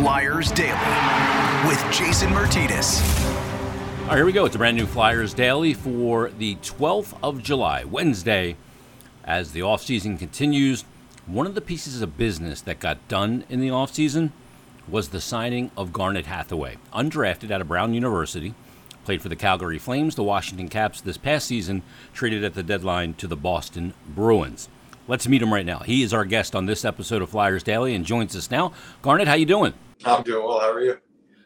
Flyers Daily with Jason Myrtetus. All right, here we go. It's a brand new Flyers Daily for the 12th of July, Wednesday. As the offseason continues, one of the pieces of business that got done in the offseason was the signing of Garnet Hathaway, undrafted out of Brown University, played for the Calgary Flames, the Washington Caps this past season, traded at the deadline to the Boston Bruins. Let's meet him right now. He is our guest on this episode of Flyers Daily and joins us now. Garnet, how you doing? I'm doing well. How are you?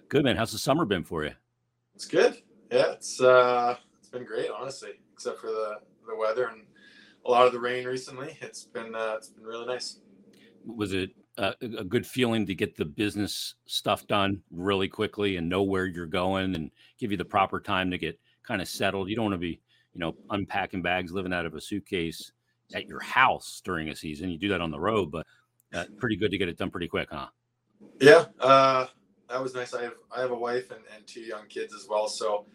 Good, man. How's the summer been for you? It's good. Yeah, it's uh, it's been great, honestly, except for the the weather and a lot of the rain recently. It's been uh, it's been really nice. Was it uh, a good feeling to get the business stuff done really quickly and know where you're going and give you the proper time to get kind of settled? You don't want to be, you know, unpacking bags, living out of a suitcase at your house during a season. You do that on the road, but uh, pretty good to get it done pretty quick, huh? Yeah, uh, that was nice. I have I have a wife and, and two young kids as well, so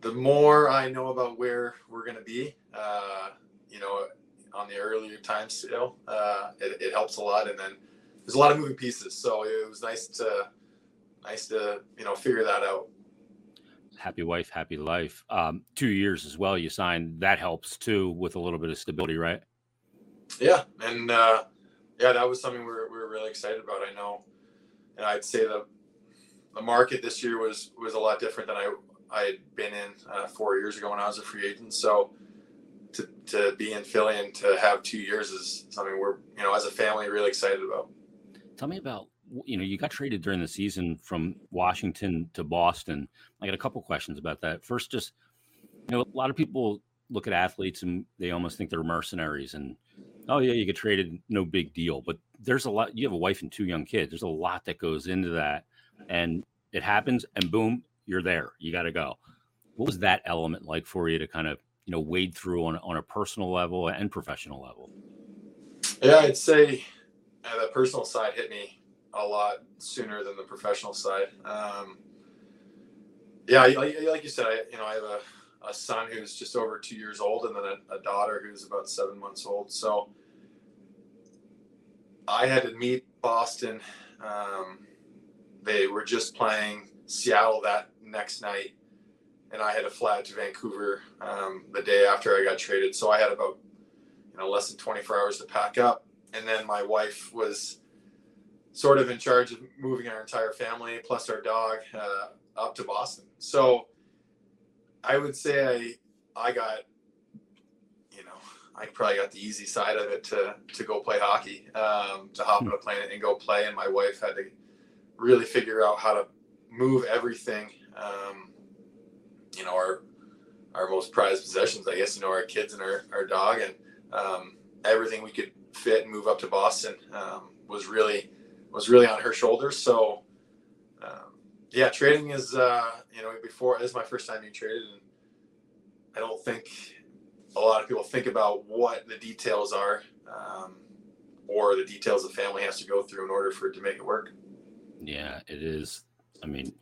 the more I know about where we're going to be, uh, you know, on the earlier time scale, uh, it, it, helps a lot. And then there's a lot of moving pieces, so it was nice to nice to you know figure that out. Happy wife, happy life. Um, two years as well. You signed that helps too with a little bit of stability, right? Yeah, and uh, yeah, that was something we were, we were really excited about. I know, and I'd say the the market this year was was a lot different than I I had been in uh, four years ago when I was a free agent. So to, to be in Philly and to have two years is something we're, you know, as a family, really excited about. Tell me about, you know, you got traded during the season from Washington to Boston. I got a couple questions about that. First, just, you know, a lot of people look at athletes and they almost think they're mercenaries and, oh, yeah, you get traded, no big deal. But there's a lot, you have a wife and two young kids. There's a lot that goes into that. And it happens and boom, you're there. You got to go. What was that element like for you to kind of you know wade through on on a personal level and professional level? Yeah, I'd say the personal side hit me a lot sooner than the professional side. Um, yeah, like, like, you said, I, you know, I have a, a son who's just over two years old, and then a, a daughter who's about seven months old. So I had to meet Boston. Um, they were just playing Seattle that next night, and I had to fly to Vancouver um, the day after I got traded. So I had about you know less than 24 hours to pack up, and then my wife was sort of in charge of moving our entire family plus our dog uh, up to Boston. So I would say I I got I probably got the easy side of it to to go play hockey, um, to hop on a plane and go play, and my wife had to really figure out how to move everything. Um, you know, our our most prized possessions, I guess, you know, our kids and our, our dog and um, everything we could fit and move up to Boston um, was really was really on her shoulders. So um, yeah, trading is uh, you know before this is my first time being traded, and I don't think a lot of people think about what the details are um, or the details the family has to go through in order for it to make it work. Yeah, it is I mean,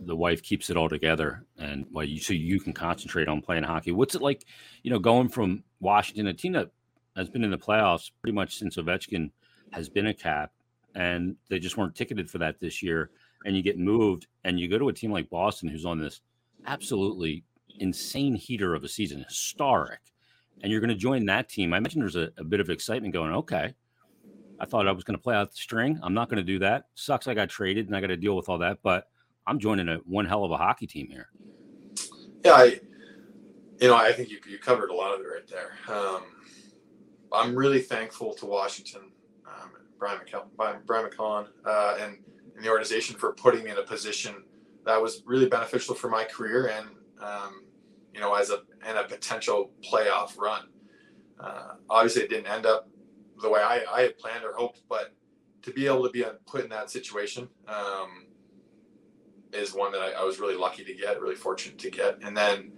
the wife keeps it all together, and well, you so you can concentrate on playing hockey. What's it like, you know, going from Washington? A team that has been in the playoffs pretty much since Ovechkin has been a cap, and they just weren't ticketed for that this year. And you get moved, and you go to a team like Boston, who's on this absolutely insane heater of a season, historic, and you're going to join that team. I mentioned there's a, a bit of excitement going. Okay, I thought I was going to play out the string. I'm not going to do that. Sucks I got traded and I got to deal with all that, but I'm joining a one hell of a hockey team here. Yeah, I, you know, I think you, you covered a lot of it right there. Um, I'm really thankful to Washington, um, Brian, McCall- Brian MacLellan, uh, and, and, the organization for putting me in a position that was really beneficial for my career and, um, you know, as a and a potential playoff run. Uh, obviously, it didn't end up the way I, I had planned or hoped, but to be able to be put in that situation um, is one that I, I, was really lucky to get, really fortunate to get. And then,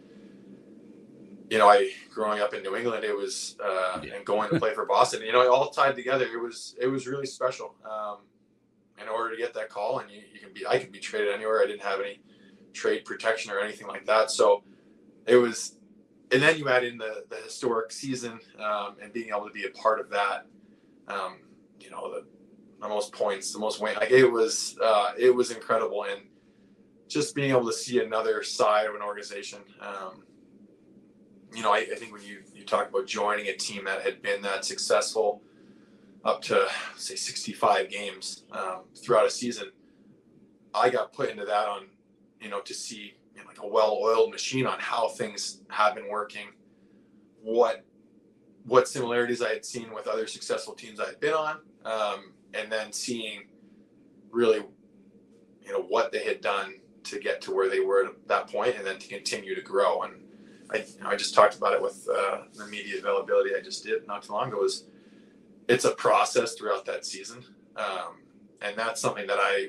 you know, I growing up in New England, it was uh, yeah. and going to play for Boston. You know, all tied together. It was it was really special. Um, in order to get that call, and you, you can be, I could be traded anywhere. I didn't have any trade protection or anything like that, so it was and then you add in the, the historic season um, and being able to be a part of that. Um, you know, the the most points, the most win. Like it was, uh, it was incredible, and just being able to see another side of an organization. Um, you know, I, I, think when you you talk about joining a team that had been that successful up to say 65 games um, throughout a season, I got put into that on, you know, to see like a well-oiled machine on how things have been working, what what similarities I had seen with other successful teams I had been on, um, and then seeing really, you know, what they had done to get to where they were at that point, and then to continue to grow. And I, you know, I just talked about it with uh, the media availability I just did not too long ago. Was it's a process throughout that season, um, and that's something that I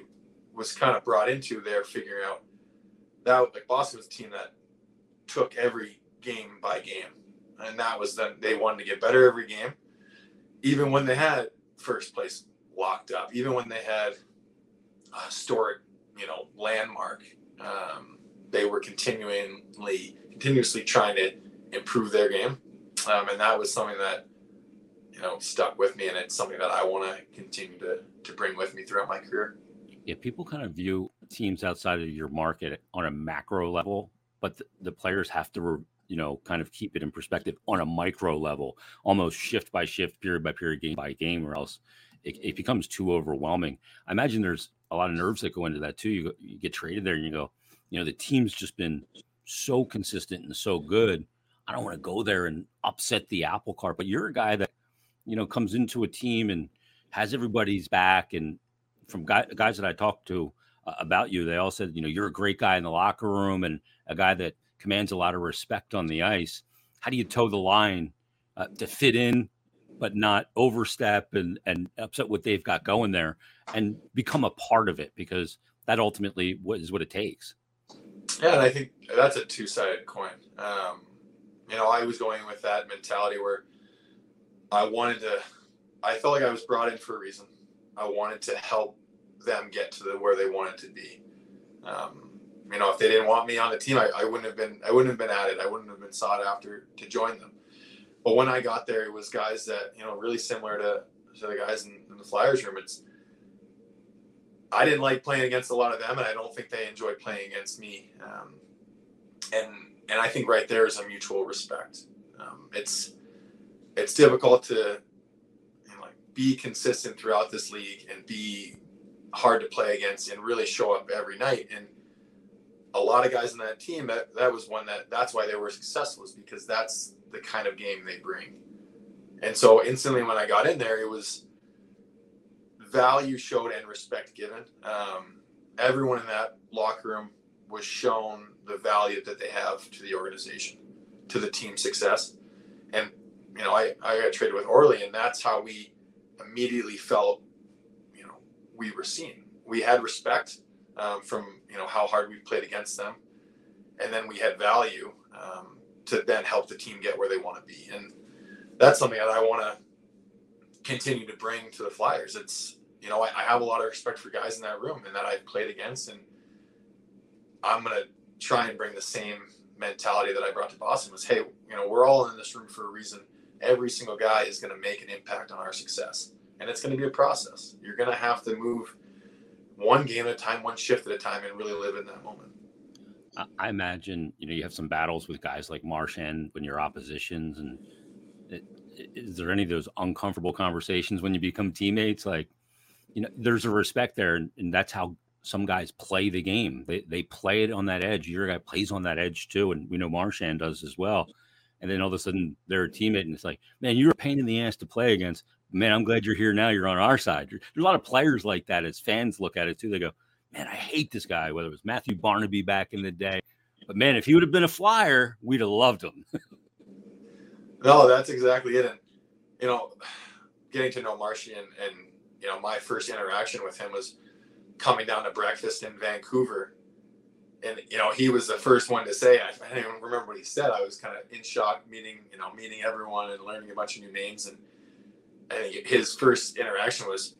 was kind of brought into there, figuring out that like Boston was a team that took every game by game, and that was then they wanted to get better every game, even when they had first place locked up, even when they had a historic, you know, landmark. Um, they were continually, continuously trying to improve their game, um, and that was something that you know stuck with me, and it's something that I want to continue to to bring with me throughout my career. Yeah, people kind of view teams outside of your market on a macro level, but the, the players have to, you know, kind of keep it in perspective on a micro level, almost shift by shift, period by period, game by game, or else it, it becomes too overwhelming. I imagine there's a lot of nerves that go into that too. You, you get traded there and you go, you know, the team's just been so consistent and so good. I don't want to go there and upset the apple cart, but you're a guy that, you know, comes into a team and has everybody's back and from guy, guys that I talked to about you, they all said, you know, you're a great guy in the locker room and a guy that commands a lot of respect on the ice. How do you toe the line uh, to fit in, but not overstep and and upset what they've got going there, and become a part of it because that ultimately is what it takes. Yeah, and I think that's a two sided coin. Um, you know, I was going with that mentality where I wanted to. I felt like I was brought in for a reason. I wanted to help them get to the, where they wanted to be. Um, you know, if they didn't want me on the team, I, I wouldn't have been I wouldn't have been added. I wouldn't have been sought after to join them. But when I got there, it was guys that you know really similar to to the guys in, in the Flyers room. It's I didn't like playing against a lot of them, and I don't think they enjoyed playing against me. Um, and and I think right there is a mutual respect. Um, it's it's difficult to you know, like be consistent throughout this league and be hard to play against and really show up every night. And a lot of guys in that team, that, that was one that that's why they were successful is because that's the kind of game they bring. And so instantly when I got in there, it was value showed and respect given. Um, everyone in that locker room was shown the value that they have to the organization, to the team success. And, you know, I, I got traded with Orly and that's how we immediately felt we were seen. We had respect um, from you know how hard we played against them, and then we had value um, to then help the team get where they want to be. And that's something that I want to continue to bring to the Flyers. It's you know I, I have a lot of respect for guys in that room and that I've played against, and I'm gonna try and bring the same mentality that I brought to Boston. Was hey, you know we're all in this room for a reason. Every single guy is going to make an impact on our success and it's going to be a process. You're going to have to move one game at a time, one shift at a time, and really live in that moment. I imagine you know you have some battles with guys like Marchand when you're oppositions, and it, is there any of those uncomfortable conversations when you become teammates? Like, you know, there's a respect there, and, and that's how some guys play the game. They they play it on that edge. Your guy plays on that edge too, and we know Marchand does as well. And then all of a sudden they're a teammate, and it's like, man, you're a pain in the ass to play against man, I'm glad you're here now. You're on our side. There's a lot of players like that as fans look at it too. They go, man, I hate this guy, whether it was Matthew Barnaby back in the day. But man, if he would have been a flyer, we'd have loved him. no, that's exactly it. And, you know, getting to know Marshy and, and, you know, my first interaction with him was coming down to breakfast in Vancouver. And, you know, he was the first one to say, I, I don't even remember what he said. I was kind of in shock meeting, you know, meeting everyone and learning a bunch of new names. And, and his first interaction was,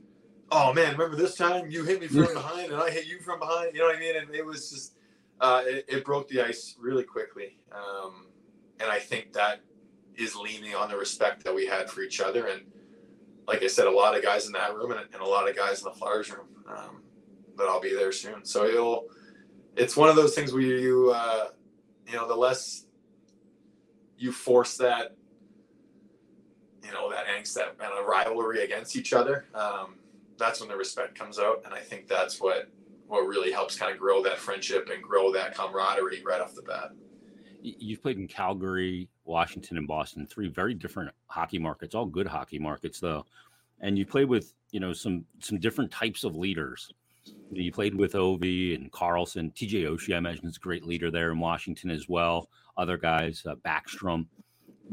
"Oh man, remember this time you hit me from behind and I hit you from behind." You know what I mean? And it was just uh, it, it, broke the ice really quickly, um, and I think that is leaning on the respect that we had for each other. And like I said, a lot of guys in that room and, and a lot of guys in the Flyers room. Um, but I'll be there soon. So it'll, it's one of those things where you, uh, you know, the less you force that, you know, that angst, that kind of rivalry against each other, um, that's when the respect comes out. And I think that's what, what really helps kind of grow that friendship and grow that camaraderie right off the bat. You've played in Calgary, Washington, and Boston, three very different hockey markets, all good hockey markets though. And you played with, you know, some some different types of leaders. You played with Ovi and Carlson, TJ Oshie, I imagine, is a great leader there in Washington as well. Other guys, uh, Backstrom.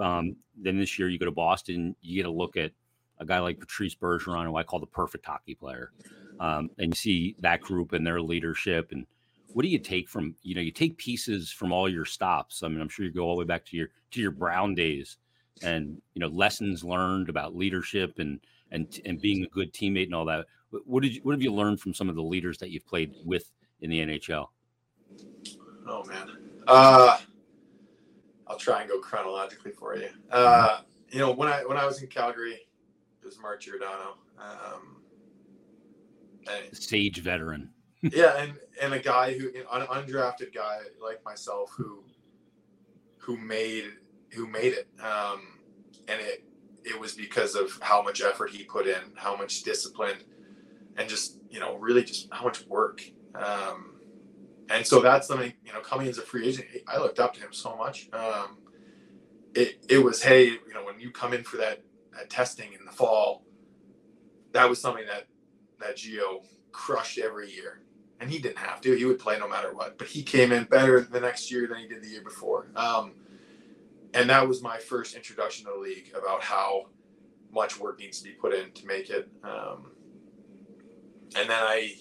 Um, then this year you go to Boston, you get a look at a guy like Patrice Bergeron, who I call the perfect hockey player. Um, and you see that group and their leadership. And what do you take from, you know, you take pieces from all your stops. I mean, I'm sure you go all the way back to your, to your Brown days and, you know, lessons learned about leadership and, and, and being a good teammate and all that. What did you, what have you learned from some of the leaders that you've played with in the NHL? Oh man. Uh, I'll try and go chronologically for you. Uh, you know, when I, when I was in Calgary, it was Mark Giordano. Um, and, Sage veteran. yeah. And, and a guy who, an undrafted guy like myself who, who made, who made it. Um, and it, it was because of how much effort he put in, how much discipline, and just you know really just how much work. Um, and so that's something you know coming as a free agent, I looked up to him so much. Um, it it was hey you know when you come in for that, that testing in the fall, that was something that that Gio crushed every year. And he didn't have to. He would play no matter what. But he came in better the next year than he did the year before. Um, and that was my first introduction to the league about how much work needs to be put in to make it. Um, and then I,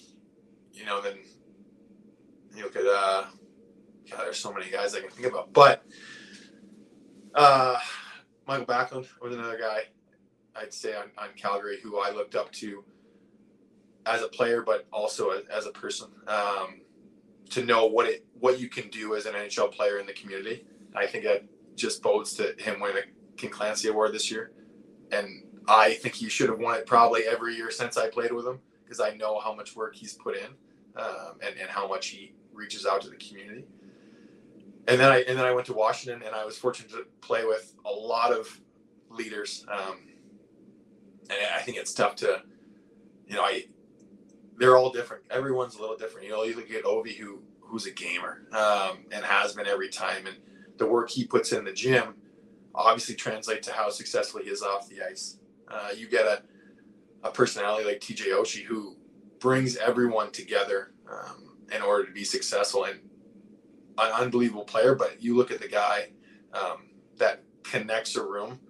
you know, then you look at, uh, God, there's so many guys I can think about, but uh, Mikael Backlund was another guy I'd say on, on Calgary who I looked up to as a player, but also as, as a person, um, to know what it what you can do as an NHL player in the community. I think that just bodes to him winning a King Clancy Award this year, and I think he should have won it probably every year since I played with him because I know how much work he's put in um, and, and how much he reaches out to the community. And then I and then I went to Washington and I was fortunate to play with a lot of leaders. Um, and I think it's tough to, you know, I they're all different. Everyone's a little different. You know, you look at Ovi who who's a gamer um, and has been every time, and the work he puts in the gym obviously translates to how successful he is off the ice. Uh, you get a a personality like TJ Oshie who brings everyone together um, in order to be successful and an unbelievable player. But you look at the guy um, that connects a room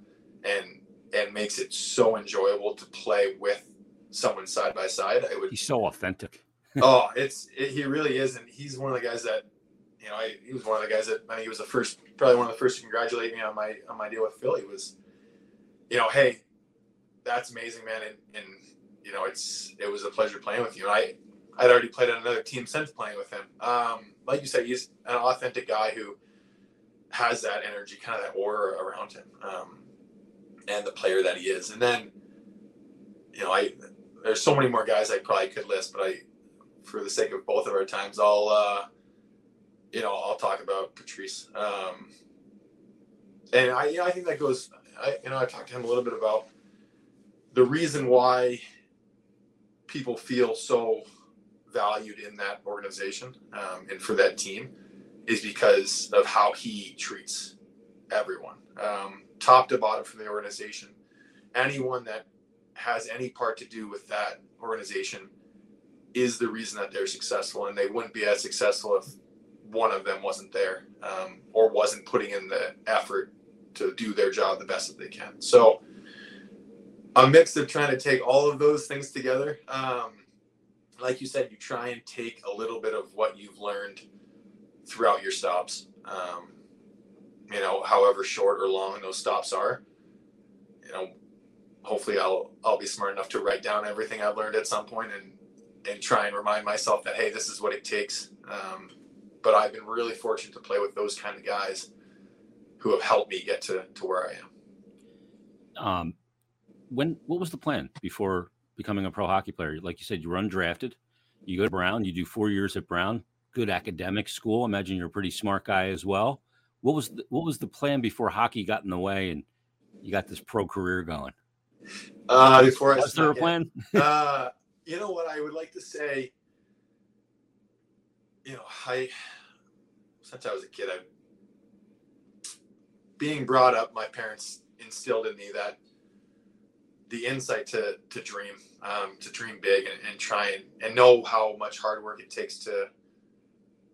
and and makes it so enjoyable to play with someone side by side. I would. He's so authentic. oh, it's it, he really is, and he's one of the guys that you know. I, he was one of the guys that I think he was the first, probably one of the first to congratulate me on my on my deal with Philly. He was you know, hey, that's amazing, man. And, and you know, it's it was a pleasure playing with you. And I I'd already played on another team since playing with him. Um, like you said, he's an authentic guy who has that energy, kind of that aura around him, um, and the player that he is. And then, you know, I there's so many more guys I probably could list, but I, for the sake of both of our times, I'll, uh, you know, I'll talk about Patrice. Um, and I, you know, I think that goes. I, you know, I talked to him a little bit about the reason why people feel so valued in that organization um, and for that team is because of how he treats everyone, um, top to bottom from the organization. Anyone that has any part to do with that organization is the reason that they're successful, and they wouldn't be as successful if one of them wasn't there um, or wasn't putting in the effort to do their job the best that they can. So a mix of trying to take all of those things together. Um, like you said, you try and take a little bit of what you've learned throughout your stops. Um, you know, however short or long those stops are. You know, hopefully I'll I'll be smart enough to write down everything I've learned at some point and and try and remind myself that hey, this is what it takes. Um, but I've been really fortunate to play with those kind of guys who have helped me get to to where I am. Um, when what was the plan before becoming a pro hockey player? Like you said, you were undrafted. You go to Brown. You do four years at Brown. Good academic school. imagine you're a pretty smart guy as well. What was the, what was the plan before hockey got in the way and you got this pro career going? Uh, before was there a plan? uh, you know what I would like to say. You know, I since I was a kid, I being brought up, my parents instilled in me that the insight to to dream, um, to dream big and, and try and, and know how much hard work it takes to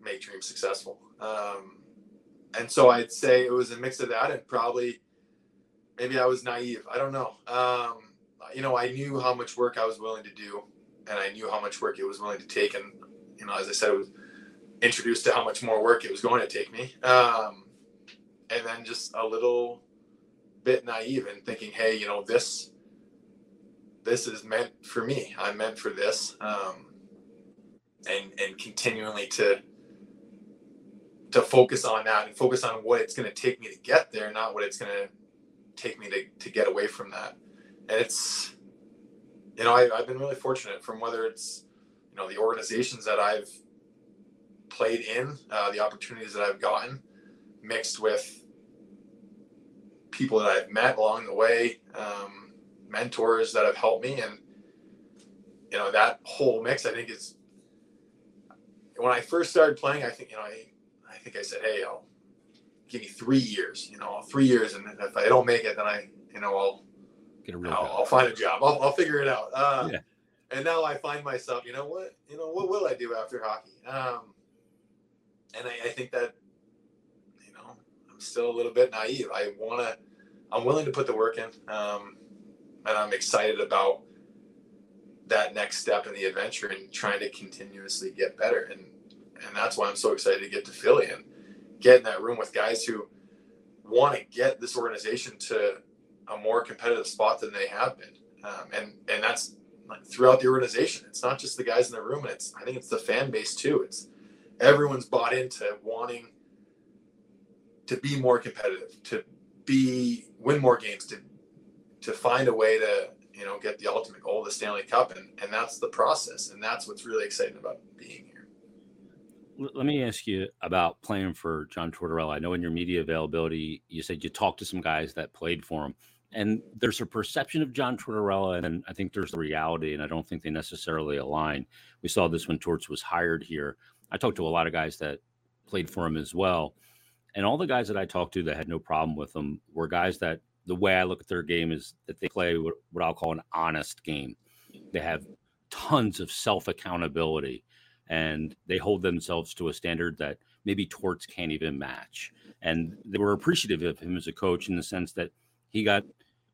make dreams successful. Um, and so I'd say it was a mix of that and probably maybe I was naive. I don't know. Um, you know, I knew how much work I was willing to do and I knew how much work it was willing to take. And, you know, as I said, I was introduced to how much more work it was going to take me. Um, and then just a little bit naive and thinking, Hey, you know, this, this is meant for me. I'm meant for this. Um, and, and continually to, to focus on that and focus on what it's going to take me to get there, not what it's going to take me to, to get away from that. And it's, you know, I, I've been really fortunate from whether it's, you know, the organizations that I've played in, uh, the opportunities that I've gotten, mixed with people that I've met along the way, um, mentors that have helped me. And, you know, that whole mix, I think is, when I first started playing, I think, you know, I, I think I said, Hey, I'll give me three years, you know, three years. And if I don't make it, then I, you know, I'll, get a real I'll, I'll, find a job. I'll, I'll figure it out. Uh, yeah. And now I find myself, you know what, you know, what will I do after hockey? Um, and I, I think that, you know, I'm still a little bit naive. I want to, I'm willing to put the work in. Um, and I'm excited about that next step in the adventure and trying to continuously get better. And, and that's why I'm so excited to get to Philly and get in that room with guys who want to get this organization to a more competitive spot than they have been. Um, and, and that's like throughout the organization. It's not just the guys in the room. And it's, I think it's the fan base too. It's everyone's bought into wanting to be more competitive, to be, win more games, to, to find a way to, you know, get the ultimate goal, the Stanley Cup. And, and that's the process. And that's what's really exciting about being here. Let me ask you about playing for John Tortorella. I know in your media availability, you said you talked to some guys that played for him and there's a perception of John Tortorella, and I think there's the reality, and I don't think they necessarily align. We saw this when Torts was hired here. I talked to a lot of guys that played for him as well, and all the guys that I talked to that had no problem with him were guys that the way I look at their game is that they play what, what I'll call an honest game. They have tons of self accountability, and they hold themselves to a standard that maybe Torts can't even match. And they were appreciative of him as a coach in the sense that he got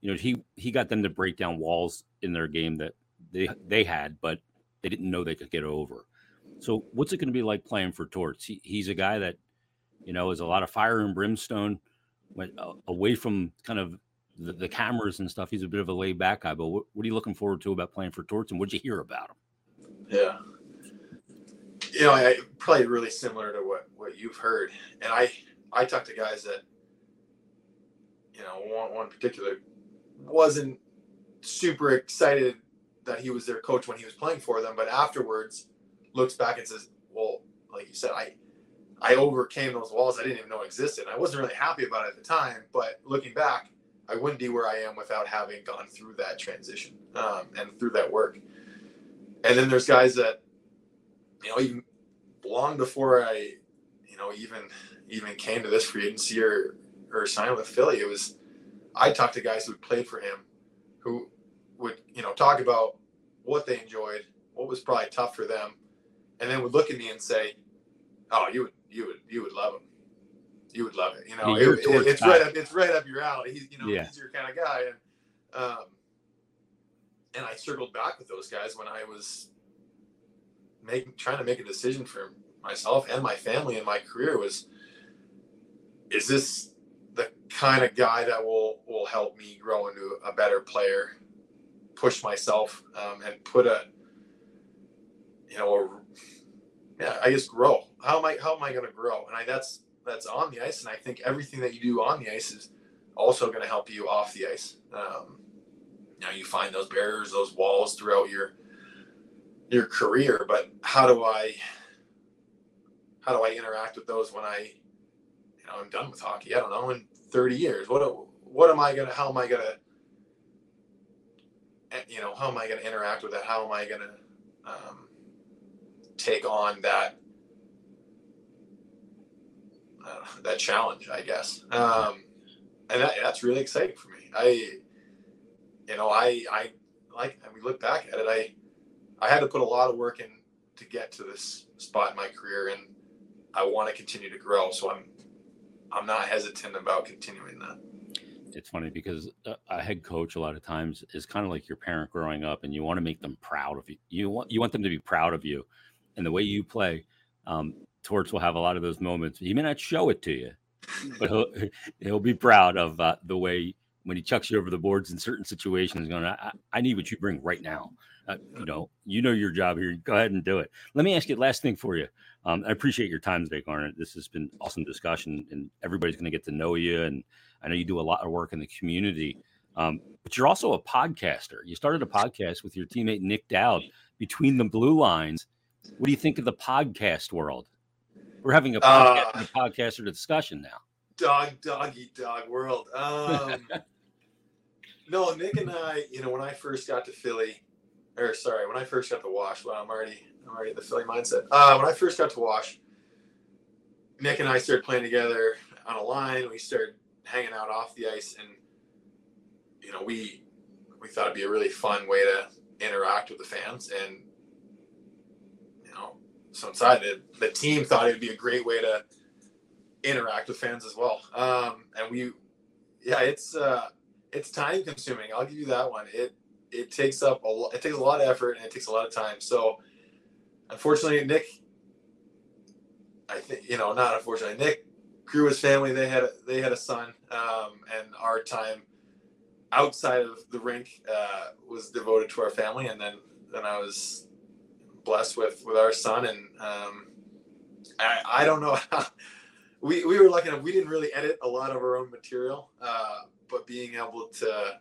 you know, he he got them to break down walls in their game that they they had, but they didn't know they could get over. So, what's it going to be like playing for Torts? He, he's a guy that, you know, is a lot of fire and brimstone, uh, away from kind of the, the, cameras and stuff. He's a bit of a laid back guy. But what, what, are you looking forward to about playing for Torts, and what'd you hear about him? Yeah, you know, I, probably really similar to what what you've heard, and I I talked to guys that, you know, one one particular wasn't super excited that he was their coach when he was playing for them, but afterwards looks back and says, "Well, like you said, I I overcame those walls I didn't even know existed. I wasn't really happy about it at the time, but looking back, I wouldn't be where I am without having gone through that transition um, and through that work. And then there's guys that, you know, even long before I, you know, even even came to this free agency or or signed with Philly, it was I talked to guys who played for him, who would you know talk about what they enjoyed, what was probably tough for them, and then would look at me and say, "Oh, you would you would you would love him, you would love it." You know, it, it, it's right up it's right up your alley. He's you know yeah. he's your kind of guy, and um, and I circled back with those guys when I was making trying to make a decision for myself and my family and my career was is this the kind of guy that will will help me grow into a better player, push myself, um, and put a you know a, yeah I just grow. How am I how am I going to grow? And I that's that's on the ice, and I think everything that you do on the ice is also going to help you off the ice. Um, you you find those barriers, those walls throughout your your career. But how do I how do I interact with those when I you know I'm done with hockey? I don't know in 30 years. What what am I gonna? How am I gonna? Eh, you know, how am I gonna interact with it? How am I gonna um, take on that uh, that challenge? I guess. Um, and that, that's really exciting for me. I, you know, I, I like, and we look back at it, I, I had to put a lot of work in to get to this spot in my career, and I want to continue to grow. So I'm, I'm not hesitant about continuing that. It's funny because a head coach a lot of times is kind of like your parent growing up, and you want to make them proud of you. You want you want them to be proud of you, and the way you play. Um, Torts will have a lot of those moments. He may not show it to you, but he'll, he'll be proud of uh, the way when he chucks you over the boards in certain situations. Going, I, I need what you bring right now. Uh, you know, you know your job here. Go ahead and do it. Let me ask you last thing for you. Um, I appreciate your time today, Garnet. This has been awesome discussion, and everybody's going to get to know you. And I know you do a lot of work in the community, um, but you're also a podcaster. You started a podcast with your teammate Nick Dowd, Between the Blue Lines. What do you think of the podcast world? We're having a podcast, uh, a podcaster discussion now. Dog, doggy, dog world. Um, no, Nick and I, you know, when I first got to Philly, or sorry, when I first got to Wash, well, I'm already, I'm already in the Philly mindset. Uh, when I first got to Wash, Nick and I started playing together on a line. We started hanging out off the ice, and you know, we we thought it'd be a really fun way to interact with the fans, and so inside it, the team thought it would be a great way to interact with fans as well. Um, and we, yeah, it's uh, it's time consuming. I'll give you that one. It it takes up a lot. It takes a lot of effort and it takes a lot of time. So unfortunately, Nick, I think you know, not unfortunately, Nick grew his family. They had a, they had a son, um, and our time outside of the rink uh, was devoted to our family. And then then I was blessed with with our son, and um, I, I don't know how we we were lucky enough. We didn't really edit a lot of our own material, uh, but being able to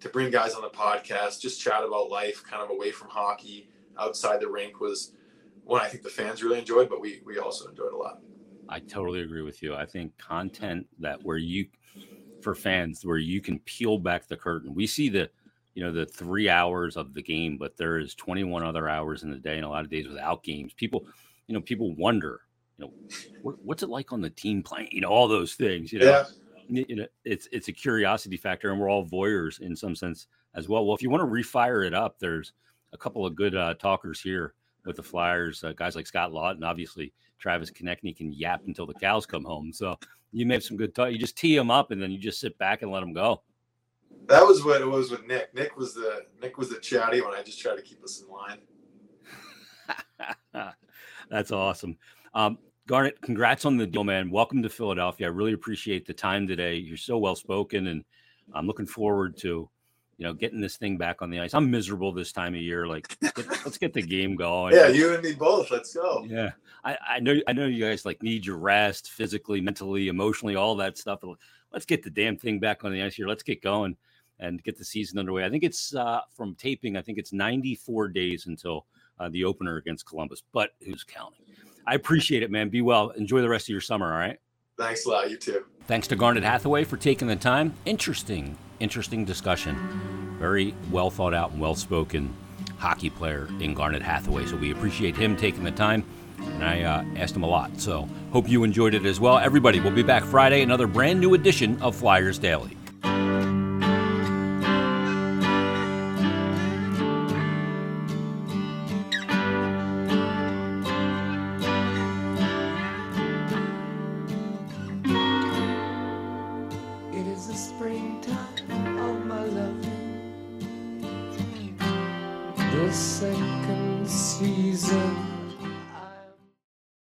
to bring guys on the podcast, just chat about life, kind of away from hockey, outside the rink, was one I think the fans really enjoyed, but we we also enjoyed a lot. I totally agree with you. I think content that where you for fans where you can peel back the curtain. We see the you know the three hours of the game but there is 21 other hours in the day and a lot of days without games. People you know people wonder you know what's it like on the team playing? You know all those things you know? Yeah. you know it's it's a curiosity factor and we're all voyeurs in some sense as well. Well if you want to refire it up there's a couple of good uh, talkers here with the flyers uh, guys like scott laughton obviously travis konecny can yap until the cows come home. So you may have some good talk you just tee them up and then you just sit back and let them go that was what it was with Nick. Nick was the Nick was the chatty one. I just tried to keep us in line. That's awesome. Um, Garnet, congrats on the deal, man. Welcome to Philadelphia. I really appreciate the time today. You're so well spoken, and I'm looking forward to, you know, getting this thing back on the ice. I'm miserable this time of year. Like, get, let's get the game going. Yeah, you and me both. Let's go. Yeah, I, I know. I know you guys like need your rest, physically, mentally, emotionally, all that stuff. Let's get the damn thing back on the ice here. Let's get going and get the season underway. I think it's uh, from taping. I think it's 94 days until uh, the opener against Columbus. But who's counting? I appreciate it, man. Be well. Enjoy the rest of your summer. All right. Thanks a lot. You too. Thanks to Garnet Hathaway for taking the time. Interesting, interesting discussion. Very well thought out and well spoken hockey player in Garnet Hathaway. So we appreciate him taking the time. And I uh, asked him a lot. So hope you enjoyed it as well. Everybody, we'll be back Friday, another brand new edition of Flyers Daily.